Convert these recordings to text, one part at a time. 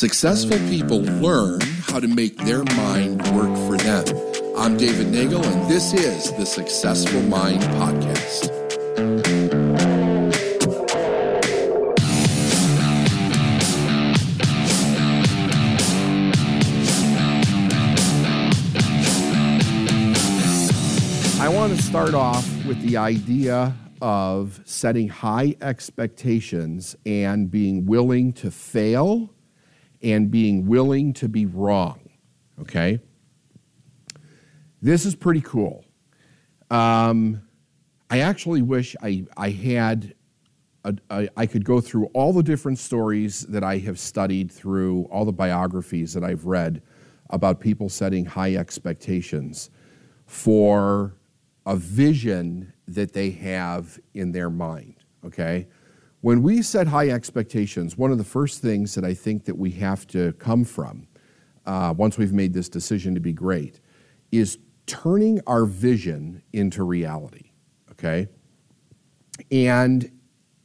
Successful people learn how to make their mind work for them. I'm David Nagel, and this is the Successful Mind Podcast. I want to start off with the idea of setting high expectations and being willing to fail and being willing to be wrong. Okay? This is pretty cool. Um, I actually wish I, I had, a, a, I could go through all the different stories that I have studied through, all the biographies that I've read about people setting high expectations for a vision that they have in their mind. Okay? When we set high expectations, one of the first things that I think that we have to come from, uh, once we've made this decision to be great, is turning our vision into reality. Okay? And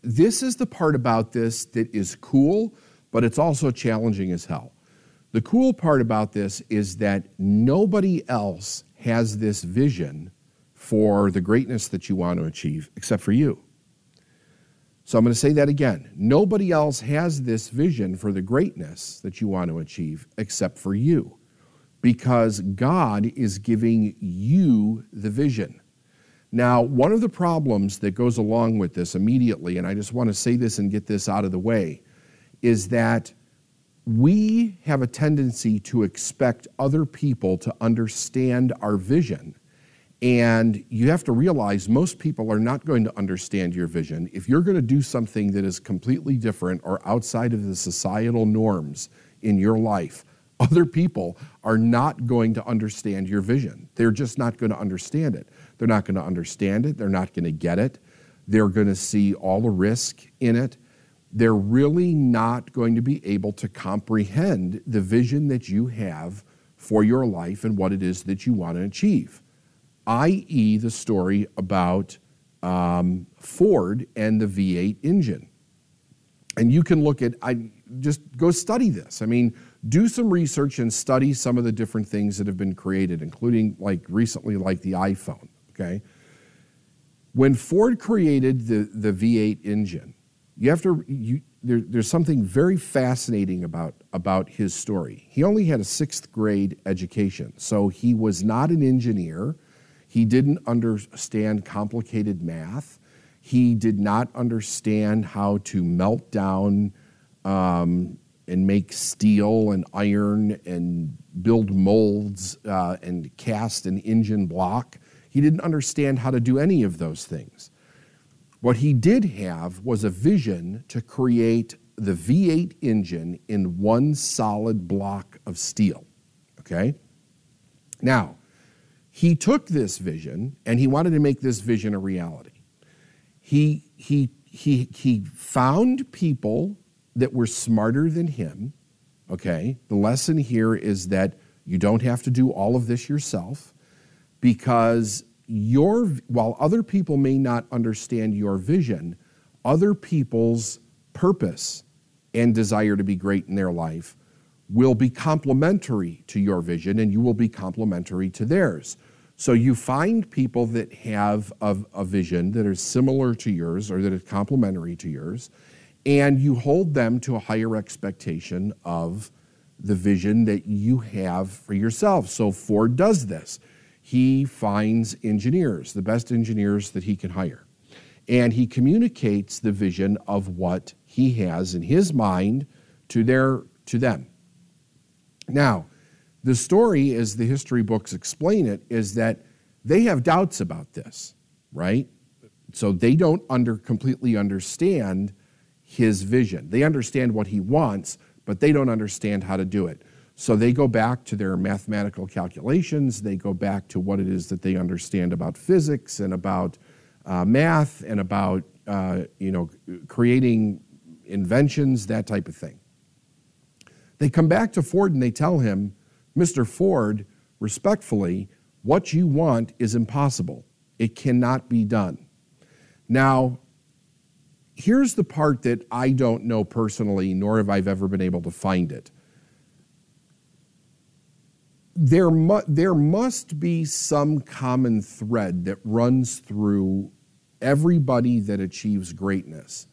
this is the part about this that is cool, but it's also challenging as hell. The cool part about this is that nobody else has this vision for the greatness that you want to achieve except for you. So I'm going to say that again. Nobody else has this vision for the greatness that you want to achieve except for you because God is giving you the vision. Now, one of the problems that goes along with this immediately, and I just want to say this and get this out of the way, is that we have a tendency to expect other people to understand our vision and you have to realize most people are not going to understand your vision. If you're going to do something that is completely different or outside of the societal norms in your life, other people are not going to understand your vision. They're just not going to understand it. They're not going to understand it. They're not going to get it. They're going to see all the risk in it. They're really not going to be able to comprehend the vision that you have for your life and what it is that you want to achieve i.e., the story about um, Ford and the V8 engine. And you can look at, I just go study this. I mean, do some research and study some of the different things that have been created, including like recently, like the iPhone. Okay. When Ford created the, the V8 engine, you have to, you, there, there's something very fascinating about, about his story. He only had a sixth grade education, so he was not an engineer. He didn't understand complicated math. He did not understand how to melt down um, and make steel and iron and build molds uh, and cast an engine block. He didn't understand how to do any of those things. What he did have was a vision to create the V8 engine in one solid block of steel. Okay? Now, he took this vision and he wanted to make this vision a reality. He, he, he, he found people that were smarter than him. Okay, the lesson here is that you don't have to do all of this yourself because your while other people may not understand your vision, other people's purpose and desire to be great in their life will be complementary to your vision and you will be complementary to theirs. So you find people that have a, a, vision that is similar to yours or that is complementary to yours, and you hold them to a higher expectation of the vision that you have for yourself. So Ford does this. He finds engineers, the best engineers that he can hire, and he communicates the vision of what he has in his mind to their to them. Now, the story, as the history books explain it, is that they have doubts about this, right? So they don't under, completely understand his vision. They understand what he wants, but they don't understand how to do it. So they go back to their mathematical calculations, they go back to what it is that they understand about physics and about uh, math and about uh, you know creating inventions, that type of thing. They come back to Ford and they tell him, Mr. Ford, respectfully, what you want is impossible. It cannot be done. Now, here's the part that I don't know personally, nor have I ever been able to find it. There, mu- there must be some common thread that runs through everybody that achieves greatness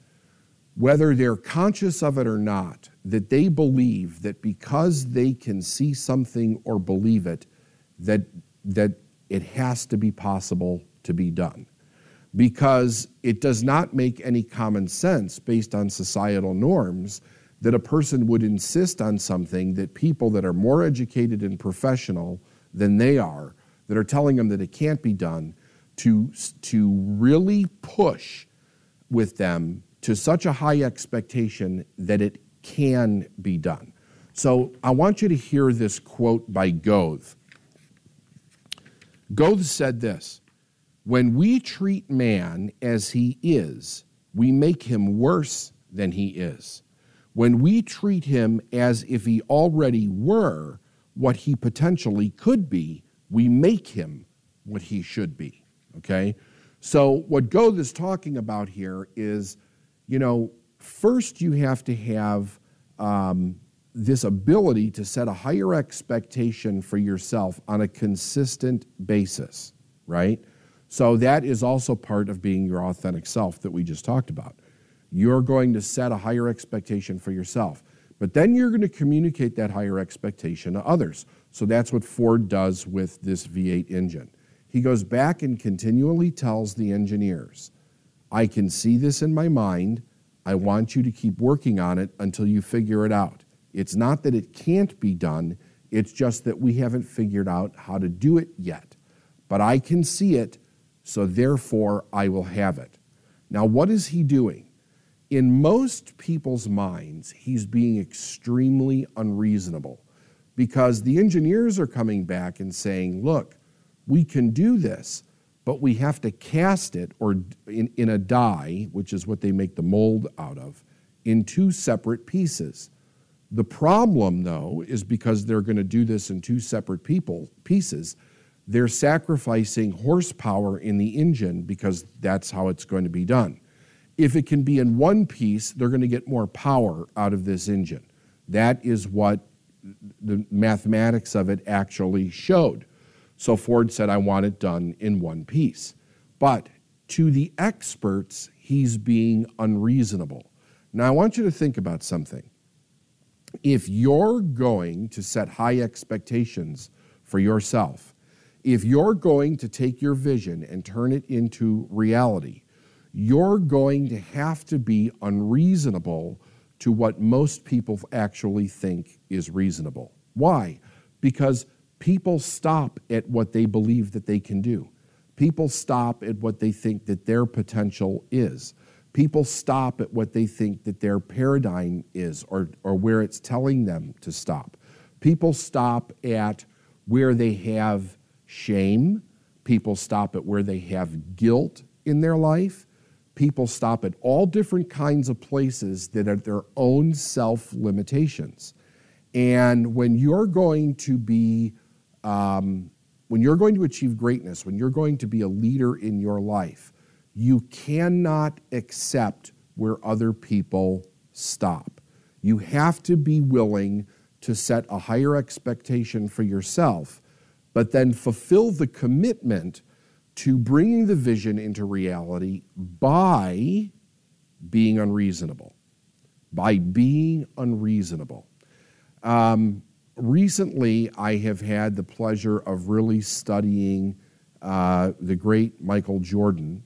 whether they're conscious of it or not, that they believe that because they can see something or believe it, that, that it has to be possible to be done. Because it does not make any common sense based on societal norms that a person would insist on something that people that are more educated and professional than they are, that are telling them that it can't be done, to, to really push with them to such a high expectation that it can be done. So I want you to hear this quote by Goethe. Goethe said this When we treat man as he is, we make him worse than he is. When we treat him as if he already were what he potentially could be, we make him what he should be. Okay? So, what Goethe is talking about here is, you know, first you have to have um, this ability to set a higher expectation for yourself on a consistent basis, right? So, that is also part of being your authentic self that we just talked about you're going to set a higher expectation for yourself. But then you're going to communicate that higher expectation to others. So that's what Ford does with this V8 engine. He goes back and continually tells the engineers, I can see this in my mind. I want you to keep working on it until you figure it out. It's not that it can't be done, it's just that we haven't figured out how to do it yet. But I can see it, so therefore I will have it. Now, what is he doing? in most people's minds, he's being extremely unreasonable because the engineers are coming back and saying, look, we can do this, but we have to cast it or in, in a die, which is what they make the mold out of, in two separate pieces. The problem, though, is because they're going to do this in two separate people pieces, they're sacrificing horsepower in the engine because that's how it's going to be done. If it can be in one piece, they're going to get more power out of this engine. That is what the mathematics of it actually showed. So Ford said, I want it done in one piece. But to the experts, he's being unreasonable. Now, I want you to think about something. If you're going to set high expectations for yourself, if you're going to take your vision and turn it into reality, you're going to have to be unreasonable to what most people actually think is reasonable. Why? Because people stop at what they believe that they can do. People stop at what they think that their potential is. People stop at what they think that their paradigm is or, or where it's telling them to stop. People stop at where they have shame. People stop at where they have guilt in their life people stop at all different kinds of places that are their own self limitations. And when you're going to be, um, when you're going to achieve greatness, when you're going to be a leader in your life, you cannot accept where other people stop. You have to be willing to set a higher expectation for yourself, but then fulfill the commitment to bringing the vision into reality by being unreasonable. By being unreasonable. Um, recently, I have had the pleasure of really studying uh, the great Michael Jordan,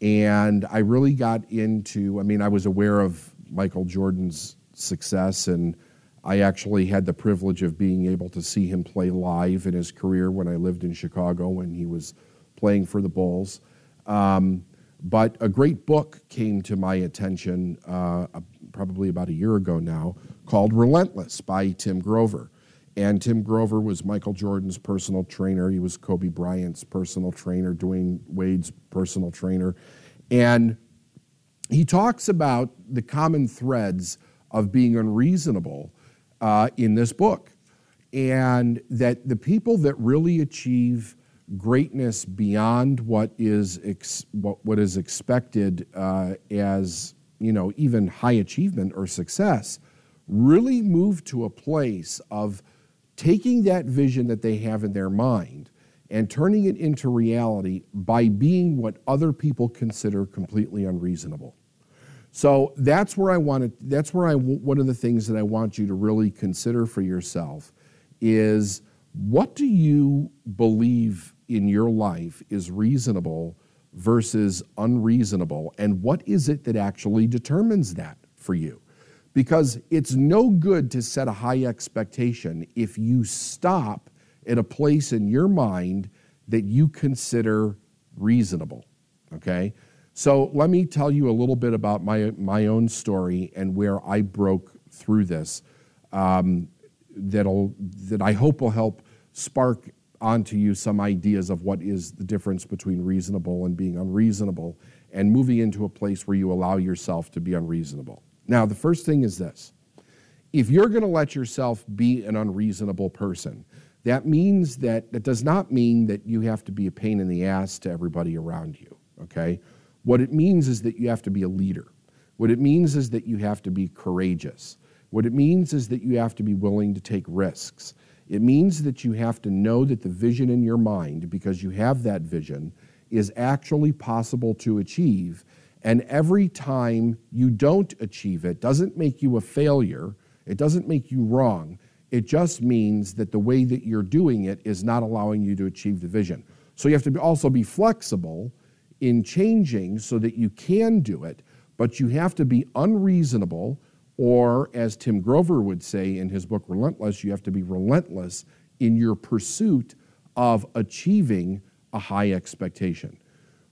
and I really got into, I mean, I was aware of Michael Jordan's success, and I actually had the privilege of being able to see him play live in his career when I lived in Chicago when he was playing for the Bulls. Um, but a great book came to my attention uh, probably about a year ago now called Relentless by Tim Grover. And Tim Grover was Michael Jordan's personal trainer. He was Kobe Bryant's personal trainer, Dwyane Wade's personal trainer. And he talks about the common threads of being unreasonable uh, in this book. And that the people that really achieve greatness beyond what is ex, what, what is expected uh, as you know even high achievement or success really move to a place of taking that vision that they have in their mind and turning it into reality by being what other people consider completely unreasonable. So that's where I wanted, that's where I, one of the things that I want you to really consider for yourself is what do you believe in your life is reasonable versus unreasonable? And what is it that actually determines that for you? Because it's no good to set a high expectation if you stop at a place in your mind that you consider reasonable. Okay? So let me tell you a little bit about my, my own story and where I broke through this um, that'll, that I hope will help spark onto you some ideas of what is the difference between reasonable and being unreasonable and moving into a place where you allow yourself to be unreasonable. Now, the first thing is this if you're going to let yourself be an unreasonable person, that means that that does not mean that you have to be a pain in the ass to everybody around you, okay? What it means is that you have to be a leader. What it means is that you have to be courageous. What it means is that you have to be willing to take risks. It means that you have to know that the vision in your mind, because you have that vision, is actually possible to achieve. And every time you don't achieve it, doesn't make you a failure, it doesn't make you wrong. It just means that the way that you're doing it is not allowing you to achieve the vision. So you have to also be flexible in changing so that you can do it, but you have to be unreasonable or, as Tim Grover would say in his book Relentless, you have to be relentless in your pursuit of achieving a high expectation.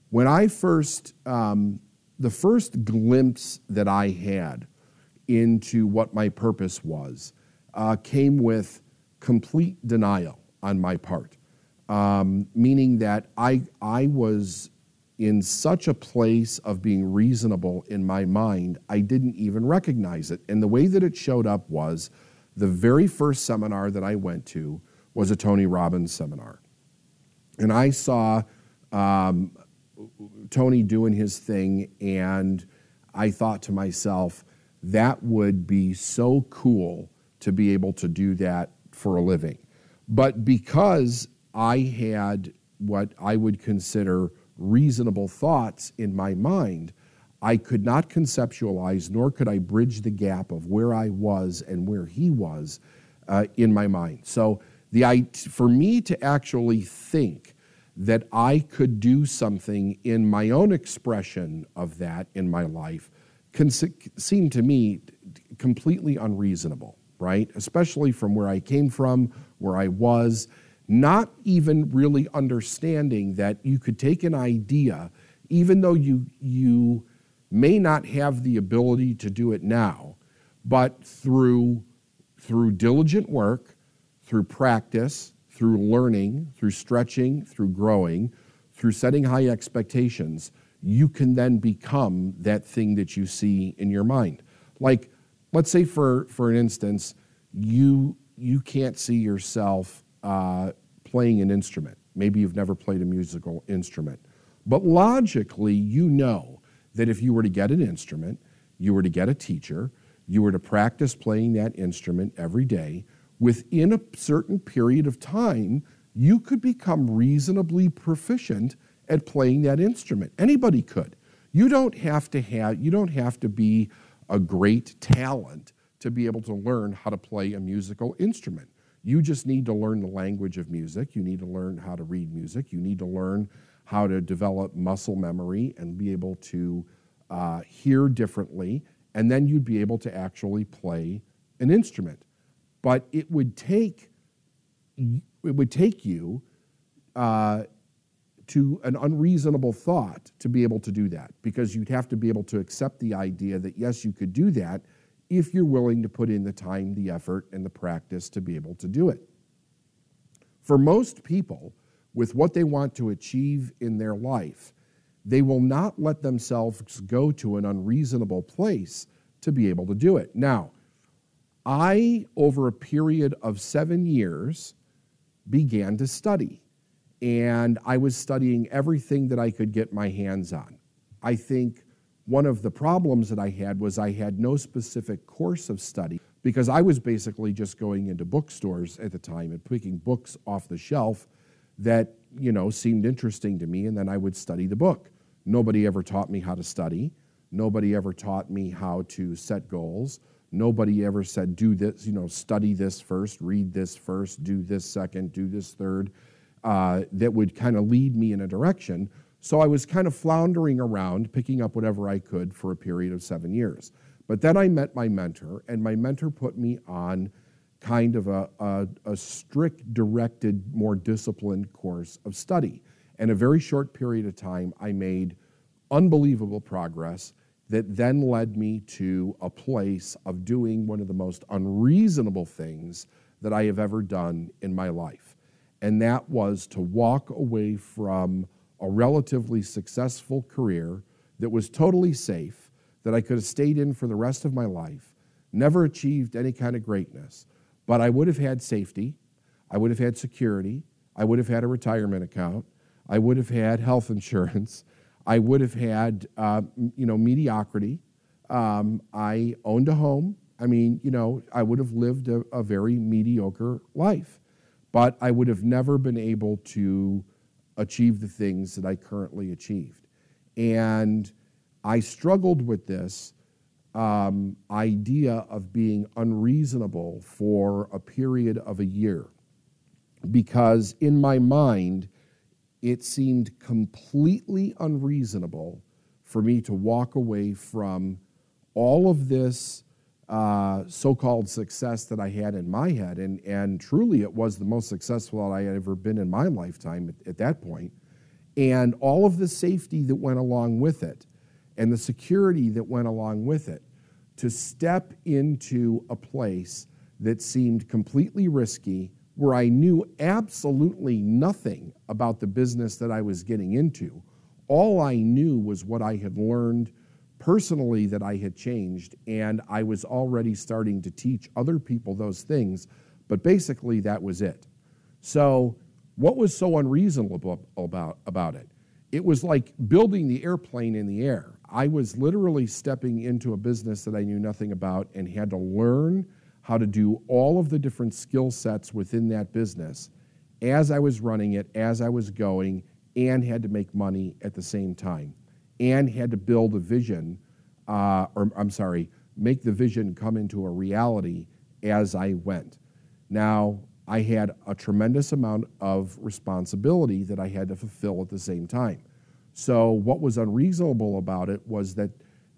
When I first, um, the first glimpse that I had into what my purpose was uh, came with complete denial on my part, um, meaning that I, I was in such a place of being reasonable in my mind, I didn't even recognize it. And the way that it showed up was the very first seminar that I went to was a Tony Robbins seminar. And I saw um, Tony doing his thing, and I thought to myself, that would be so cool to be able to do that for a living. But because I had what I would consider reasonable thoughts in my mind, I could not conceptualize nor could I bridge the gap of where I was and where he was uh, in my mind. So, the, for me to actually think that I could do something in my own expression of that in my life seemed to me completely unreasonable, right? Especially from where I came from, where I was, not even really understanding that you could take an idea, even though you, you may not have the ability to do it now, but through, through diligent work, through practice, through learning, through stretching, through growing, through setting high expectations, you can then become that thing that you see in your mind. Like, let's say for, for an instance, you, you can't see yourself uh, playing an instrument. Maybe you've never played a musical instrument. But logically, you know that if you were to get an instrument, you were to get a teacher, you were to practice playing that instrument every day, within a certain period of time, you could become reasonably proficient at playing that instrument. Anybody could. You don't have to have you don't have to be a great talent to be able to learn how to play a musical instrument. You just need to learn the language of music. You need to learn how to read music. You need to learn how to develop muscle memory and be able to uh, hear differently. And then you'd be able to actually play an instrument. But it would take it would take you uh, to an unreasonable thought to be able to do that because you'd have to be able to accept the idea that yes, you could do that if you're willing to put in the time, the effort, and the practice to be able to do it. For most people, with what they want to achieve in their life, they will not let themselves go to an unreasonable place to be able to do it. Now, I, over a period of seven years, began to study. And I was studying everything that I could get my hands on. I think one of the problems that I had was I had no specific course of study, because I was basically just going into bookstores at the time and picking books off the shelf that, you know, seemed interesting to me, and then I would study the book. Nobody ever taught me how to study. Nobody ever taught me how to set goals. Nobody ever said, do this, you know, study this first, read this first, do this second, do this third, uh, that would kind of lead me in a direction. So I was kind of floundering around, picking up whatever I could for a period of seven years. But then I met my mentor, and my mentor put me on kind of a, a, a strict, directed, more disciplined course of study. And a very short period of time, I made unbelievable progress that then led me to a place of doing one of the most unreasonable things that I have ever done in my life. And that was to walk away from a relatively successful career that was totally safe, that I could have stayed in for the rest of my life, never achieved any kind of greatness, but I would have had safety, I would have had security, I would have had a retirement account, I would have had health insurance, I would have had, uh, you know, mediocrity. Um, I owned a home. I mean, you know, I would have lived a, a very mediocre life, but I would have never been able to achieve the things that I currently achieved. And I struggled with this um, idea of being unreasonable for a period of a year because in my mind, it seemed completely unreasonable for me to walk away from all of this uh, so called success that I had in my head. And, and truly, it was the most successful that I had ever been in my lifetime at, at that point. And all of the safety that went along with it and the security that went along with it to step into a place that seemed completely risky, where I knew absolutely nothing about the business that I was getting into. All I knew was what I had learned personally that I had changed, and I was already starting to teach other people those things, but basically that was it. So, what was so unreasonable about, about it? It was like building the airplane in the air. I was literally stepping into a business that I knew nothing about and had to learn how to do all of the different skill sets within that business as I was running it, as I was going, and had to make money at the same time, and had to build a vision, uh, or I'm sorry, make the vision come into a reality as I went. Now, I had a tremendous amount of responsibility that I had to fulfill at the same time. So, what was unreasonable about it was that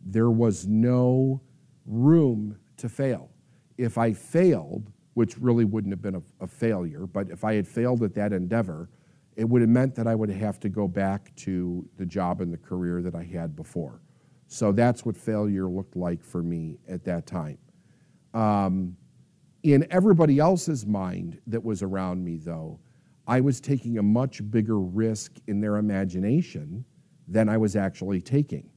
there was no room to fail. If I failed, which really wouldn't have been a, a, failure, but if I had failed at that endeavor, it would have meant that I would have to go back to the job and the career that I had before. So that's what failure looked like for me at that time. Um, in everybody else's mind that was around me, though, I was taking a much bigger risk in their imagination than I was actually taking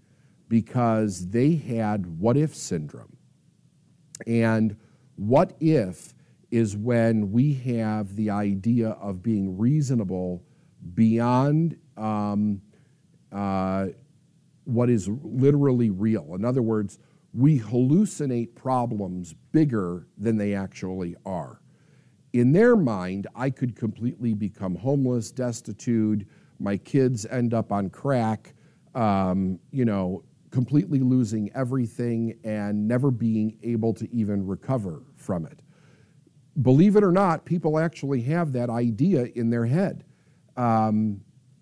because they had what if syndrome. And what if is when we have the idea of being reasonable beyond um, uh, what is literally real. In other words, we hallucinate problems bigger than they actually are in their mind, I could completely become homeless, destitute, my kids end up on crack, um, you know, completely losing everything and never being able to even recover from it. Believe it or not, people actually have that idea in their head. Um,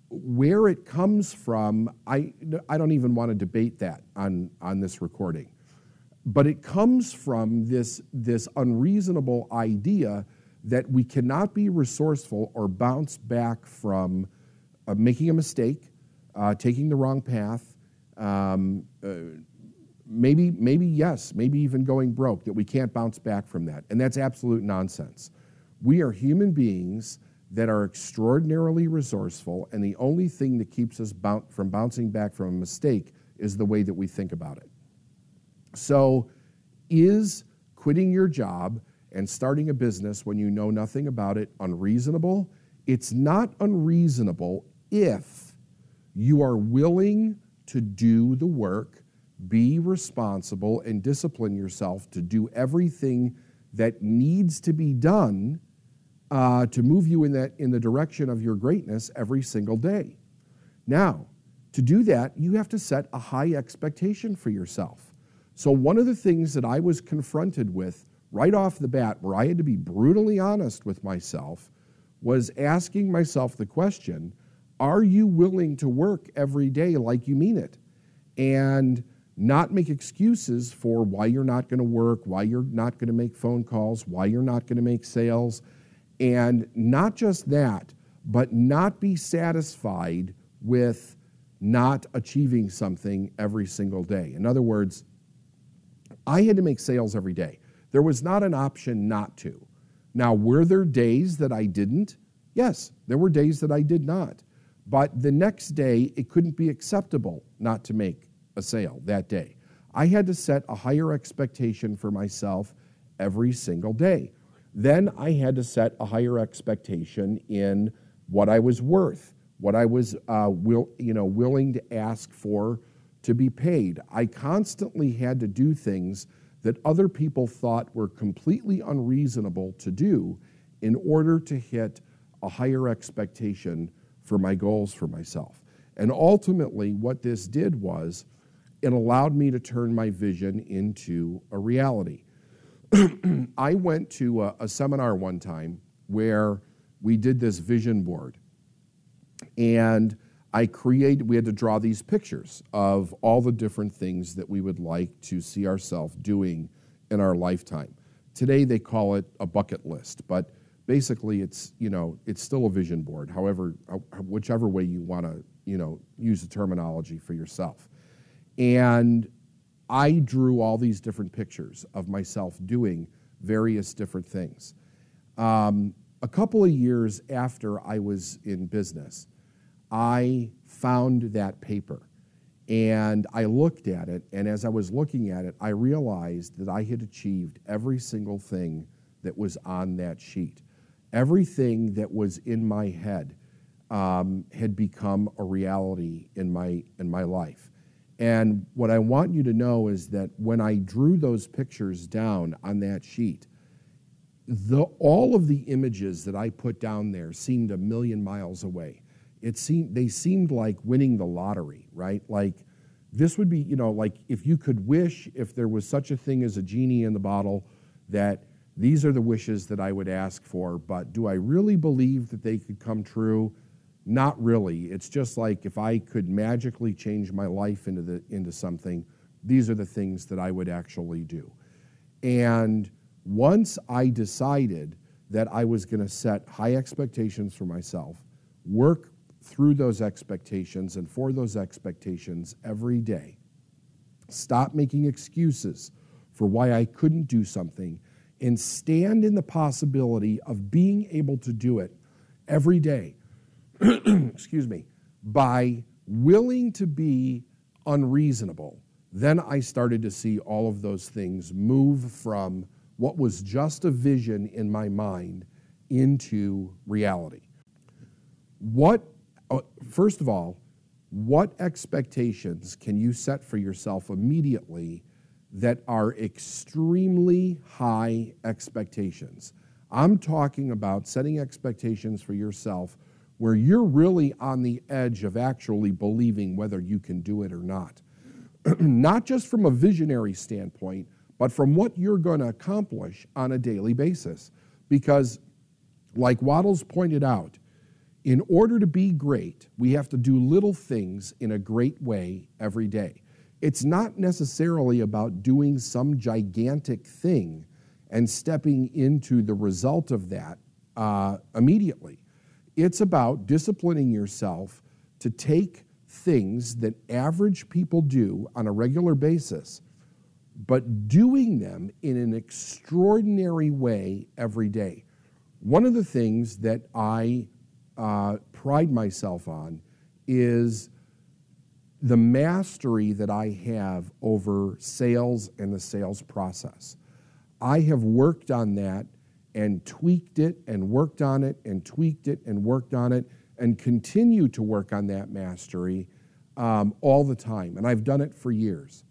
where it comes from, I, I don't even want to debate that on, on this recording. But it comes from this, this unreasonable idea that we cannot be resourceful or bounce back from uh, making a mistake, uh, taking the wrong path, um, uh, maybe, maybe yes, maybe even going broke, that we can't bounce back from that. And that's absolute nonsense. We are human beings that are extraordinarily resourceful, and the only thing that keeps us from bouncing back from a mistake is the way that we think about it. So, is quitting your job and starting a business when you know nothing about it unreasonable? It's not unreasonable if you are willing to do the work be responsible and discipline yourself to do everything that needs to be done uh, to move you in that in the direction of your greatness every single day. Now, to do that, you have to set a high expectation for yourself. So one of the things that I was confronted with right off the bat, where I had to be brutally honest with myself, was asking myself the question: Are you willing to work every day like you mean it? And not make excuses for why you're not going to work, why you're not going to make phone calls, why you're not going to make sales. And not just that, but not be satisfied with not achieving something every single day. In other words, I had to make sales every day. There was not an option not to. Now, were there days that I didn't? Yes, there were days that I did not. But the next day, it couldn't be acceptable not to make a sale that day. I had to set a higher expectation for myself every single day. Then I had to set a higher expectation in what I was worth, what I was uh, will, you know, willing to ask for to be paid. I constantly had to do things that other people thought were completely unreasonable to do in order to hit a higher expectation for my goals for myself. And ultimately, what this did was it allowed me to turn my vision into a reality. I went to a, a, seminar one time where we did this vision board. And I created, we had to draw these pictures of all the different things that we would like to see ourselves doing in our lifetime. Today they call it a bucket list, but basically it's, you know, it's still a vision board, however, whichever way you want to, you know, use the terminology for yourself. And I drew all these different pictures of myself doing various different things. Um, a couple of years after I was in business, I found that paper and I looked at it. And as I was looking at it, I realized that I had achieved every single thing that was on that sheet. Everything that was in my head um, had become a reality in my, in my life. And what I want you to know is that when I drew those pictures down on that sheet, the, all of the images that I put down there seemed a million miles away. It seemed they seemed like winning the lottery, right? Like this would be, you know, like if you could wish if there was such a thing as a genie in the bottle that these are the wishes that I would ask for, but do I really believe that they could come true? Not really. It's just like if I could magically change my life into, the, into something, these are the things that I would actually do. And once I decided that I was going to set high expectations for myself, work through those expectations and for those expectations every day, stop making excuses for why I couldn't do something, and stand in the possibility of being able to do it every day excuse me, by willing to be unreasonable, then I started to see all of those things move from what was just a vision in my mind into reality. What, uh, first of all, what expectations can you set for yourself immediately that are extremely high expectations? I'm talking about setting expectations for yourself where you're really on the edge of actually believing whether you can do it or not. not just from a visionary standpoint, but from what you're going to accomplish on a daily basis. Because, like Wattles pointed out, in order to be great, we have to do little things in a great way every day. It's not necessarily about doing some gigantic thing and stepping into the result of that uh, immediately. It's about disciplining yourself to take things that average people do on a regular basis, but doing them in an extraordinary way every day. One of the things that I uh, pride myself on is the mastery that I have over sales and the sales process. I have worked on that and tweaked it and worked on it and tweaked it and worked on it and continue to work on that mastery um, all the time. And I've done it for years.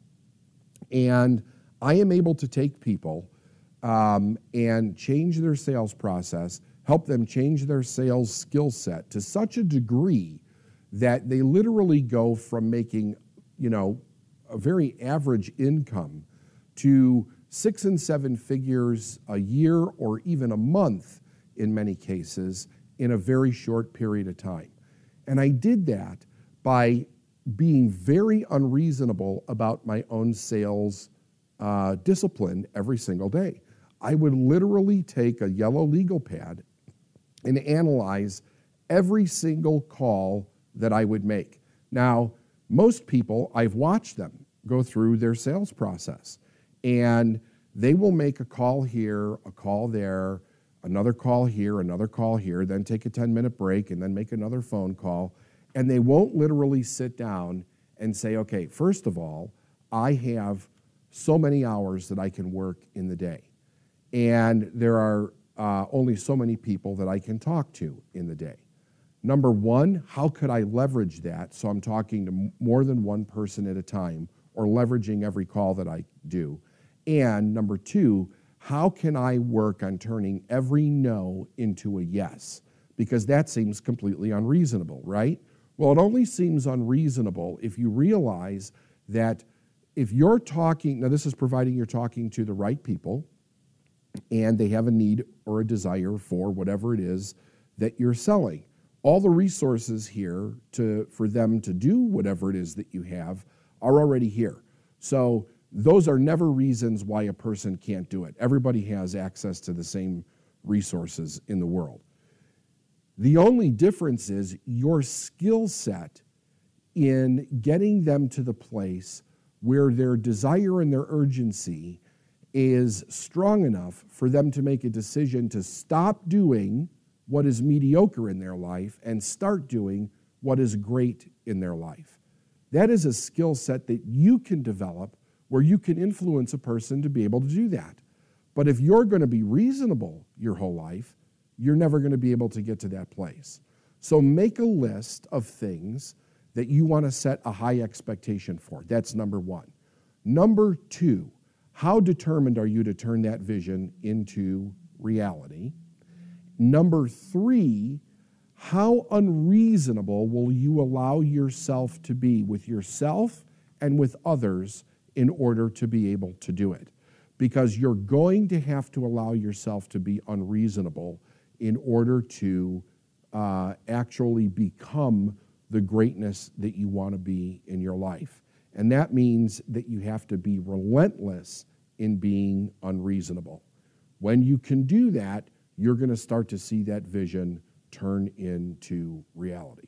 And I am able to take people um, and change their sales process, help them change their sales skill set to such a degree that they literally go from making, you know, a very average income to six and seven figures a year or even a month in many cases in a very short period of time. And I did that by being very unreasonable about my own sales uh, discipline every single day. I would literally take a yellow legal pad and analyze every single call that I would make. Now, most people, I've watched them go through their sales process and they will make a call here, a call there, another call here, another call here, then take a 10 minute break and then make another phone call. And they won't literally sit down and say, okay, first of all, I have so many hours that I can work in the day. And there are uh, only so many people that I can talk to in the day. Number one, how could I leverage that so I'm talking to more than one person at a time or leveraging every call that I do? And number two, how can I work on turning every no into a yes? Because that seems completely unreasonable, right? Well, it only seems unreasonable if you realize that if you're talking, now this is providing you're talking to the right people and they have a need or a desire for whatever it is that you're selling. All the resources here to, for them to do whatever it is that you have are already here. So those are never reasons why a person can't do it. Everybody has access to the same resources in the world. The only difference is your skill set in getting them to the place where their desire and their urgency is strong enough for them to make a decision to stop doing what is mediocre in their life and start doing what is great in their life. That is a skill set that you can develop where you can influence a person to be able to do that. But if you're going to be reasonable your whole life, you're never going to be able to get to that place. So make a list of things that you want to set a high expectation for. That's number one. Number two, how determined are you to turn that vision into reality? Number three, how unreasonable will you allow yourself to be with yourself and with others in order to be able to do it. Because you're going to have to allow yourself to be unreasonable in order to uh, actually become the greatness that you want to be in your life. And that means that you have to be relentless in being unreasonable. When you can do that, you're going to start to see that vision turn into reality.